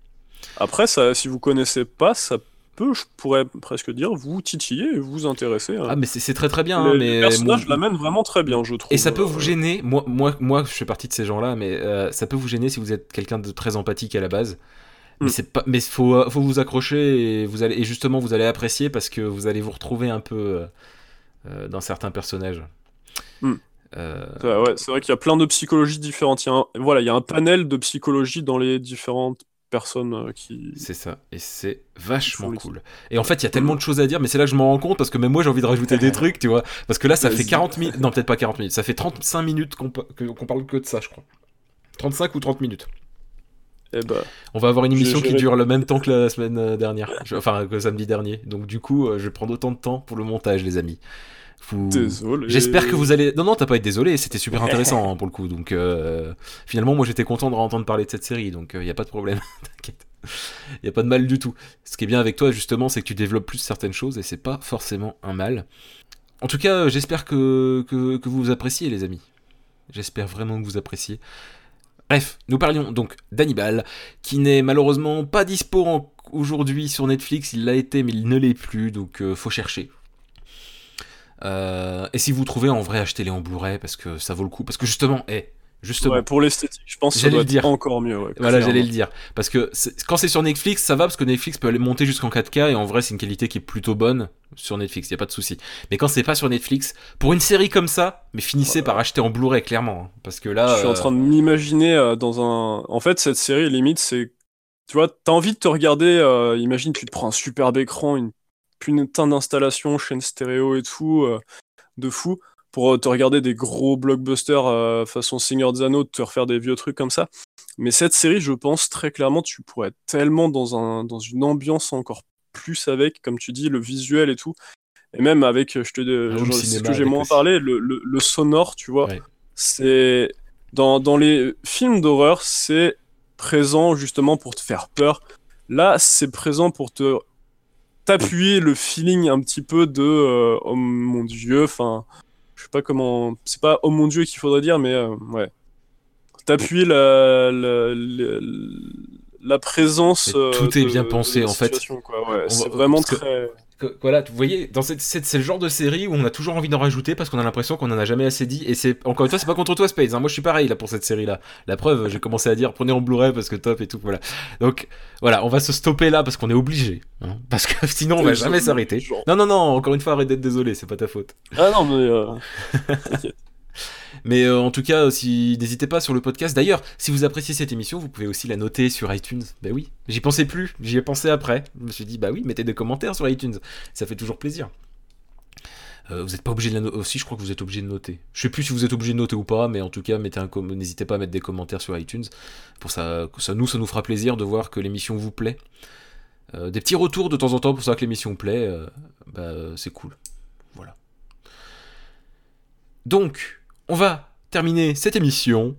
Après, ça, si vous connaissez pas, ça peut, je pourrais presque dire, vous titiller et vous intéresser. hein. Ah mais c'est très très bien. les, mais les personnages moi- l'amènent vraiment très bien, je trouve. Et ça peut Euh, vous gêner, moi, moi, moi je fais partie de ces gens-là, mais euh, ça peut vous gêner si vous êtes quelqu'un de très empathique à la base. Mais Mm. c'est pas, mais faut, euh, faut vous accrocher et vous allez, et justement vous allez apprécier parce que vous allez vous retrouver un peu euh, euh, dans certains personnages. Mm. Euh, ouais, c'est vrai qu'il y a plein de psychologies différentes. Il y a un, voilà, il y a un panel de psychologie dans les différentes personnes euh, qui. c'est ça, et c'est vachement cool. Et en fait, il y a tellement de choses à dire, mais c'est là que je m'en rends compte parce que même moi j'ai envie de rajouter des trucs, tu vois. Parce que là, ça fait Vas-y. 40 minutes, non, peut-être pas 40 minutes, ça fait 35 minutes qu'on parle que de ça, je crois. 35 ou 30 minutes. Eh ben, On va avoir une émission qui dure le même temps que la semaine euh, dernière, enfin que samedi dernier. Donc du coup, euh, je vais prendre autant de temps pour le montage, les amis. Vous- désolé. J'espère que vous allez. Non, non, t'as pas été désolé, c'était super intéressant hein, pour le coup. Donc euh, finalement, moi j'étais content de entendre parler de cette série, donc il y a pas de problème, t'inquiète. Il y a pas de mal du tout. Ce qui est bien avec toi, justement, c'est que tu développes plus certaines choses et c'est pas forcément un mal. En tout cas, euh, j'espère que, que, que vous appréciez, les amis. J'espère vraiment que vous appréciez. Bref, nous parlions donc d'Hannibal, qui n'est malheureusement pas dispo en- aujourd'hui sur Netflix. Il l'a été, mais il ne l'est plus, donc euh, faut chercher. Euh, et si vous trouvez en vrai, achetez-les en Blu-ray parce que ça vaut le coup. Parce que justement, eh, justement, Ouais, pour l'esthétique, je pense que ça doit le dire. être encore mieux. ouais, voilà, j'allais le dire. Parce que quand c'est sur Netflix, ça va parce que Netflix peut aller monter jusqu'en 4K et en vrai, c'est une qualité qui est plutôt bonne sur Netflix, y a pas de souci. Mais quand c'est pas sur Netflix, pour une série comme ça, mais finissez par acheter en Blu-ray clairement, hein, parce que là, Je suis en euh, train de m'imaginer euh, dans un. En fait, cette série, limite, c'est. Tu vois, t'as envie de te regarder. euh, imagine, tu te prends un superbe écran, une putain d'installation, chaîne stéréo et tout, euh, de fou, pour euh, te regarder des gros blockbusters euh, façon Seigneur des Anneaux, de te refaire des vieux trucs comme ça. Mais cette série, je pense très clairement, tu pourrais être tellement dans, un, dans une ambiance encore plus avec, comme tu dis, le visuel et tout. Et même avec, je te dis, c'est ce que j'ai moins parlé, le, le- le sonore, tu vois. Ouais. C'est dans, dans les films d'horreur, c'est présent justement pour te faire peur. Là, c'est présent pour te t'appuyer le feeling un petit peu de euh, oh mon dieu, enfin, je sais pas comment, c'est pas oh mon dieu qu'il faudrait dire, mais euh, ouais, t'appuyer la, la, la, la présence. Mais euh, tout est de- bien pensé, en fait. situation, quoi, ouais, On c'est vraiment très. Que- voilà, vous voyez, dans cette, cette- c'est le genre de série où on a toujours envie d'en rajouter parce qu'on a l'impression qu'on en a jamais assez dit. Et c'est encore une fois, c'est pas contre toi, Spades. hein. Moi, je suis pareil là pour cette série-là. La preuve, j'ai commencé à dire prenez en Blu-ray parce que top et tout. Voilà. Donc voilà, on va se stopper là parce qu'on est obligé, hein. parce que sinon on va jamais s'arrêter. Non, non, non. Encore une fois, arrête d'être désolé, c'est pas ta faute. Ah non, mais euh, Mais euh, en tout cas, si n'hésitez pas sur le podcast. D'ailleurs, si vous appréciez cette émission, vous pouvez aussi la noter sur iTunes. Bah oui, j'y pensais plus, j'y ai pensé après. Je me suis dit, bah oui, mettez des commentaires sur iTunes, ça fait toujours plaisir. Euh, vous n'êtes pas obligé de la noter. Aussi, je crois que vous êtes obligé de noter. Je sais plus si vous êtes obligé de noter ou pas, mais en tout cas, mettez un n'hésitez pas à mettre des commentaires sur iTunes. Pour ça, ça nous, ça nous fera plaisir de voir que l'émission vous plaît. Euh, des petits retours de temps en temps pour savoir que l'émission plaît, bah, c'est cool. Voilà. Donc, on va terminer cette émission.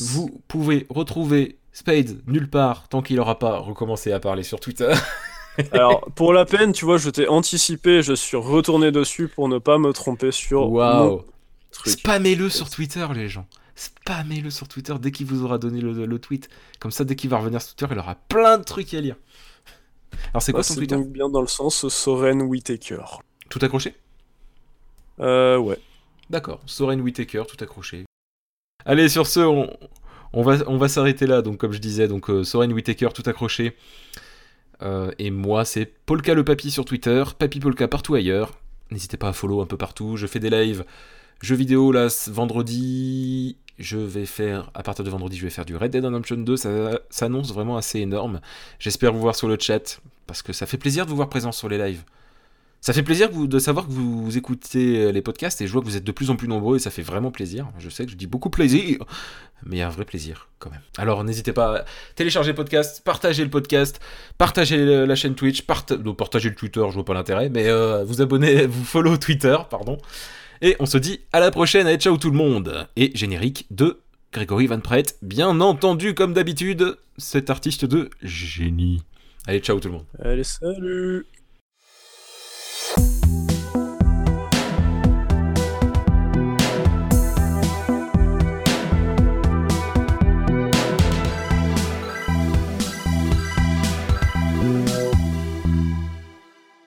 Vous pouvez retrouver Spade nulle part tant qu'il n'aura pas recommencé à parler sur Twitter. Alors, pour la peine, tu vois, je t'ai anticipé, je suis retourné dessus pour ne pas me tromper sur Waouh. Spammez-le sur Twitter, les gens. Spammez-le sur Twitter dès qu'il vous aura donné le, le tweet. Comme ça, dès qu'il va revenir sur Twitter, il aura plein de trucs à lire. Alors, c'est quoi Ah, ton c'est Twitter? donc bien dans le sens Soren Whitaker. Tout accroché? Euh, ouais. D'accord. Soren Whitaker, tout accroché. Allez, sur ce, on, va, s'arrêter là. Donc, comme je disais, donc euh, Soren Whitaker, tout accroché. Euh, et moi, c'est Polka le Papy sur Twitter, Papy Polka partout ailleurs. N'hésitez pas à follow un peu partout. Je fais des lives jeux vidéo là vendredi je vais faire, à partir de vendredi, je vais faire du Red Dead Redemption 2. Ça s'annonce vraiment assez énorme. J'espère vous voir sur le chat, parce que ça fait plaisir de vous voir présent sur les lives. Ça fait plaisir de savoir que vous, écoutez les podcasts et je vois que vous êtes de plus en plus nombreux et ça fait vraiment plaisir. Je sais que je dis beaucoup plaisir, mais y a un vrai plaisir quand même. Alors n'hésitez pas à télécharger le podcast, partager le podcast, partager la chaîne Twitch, partager le Twitter, je vois pas l'intérêt, mais euh, vous abonner, vous follow Twitter, pardon. Et on se dit à la prochaine, allez ciao tout le monde Et générique de Grégory Van Prett, bien entendu comme d'habitude, cet artiste de génie. Allez ciao tout le monde. Allez salut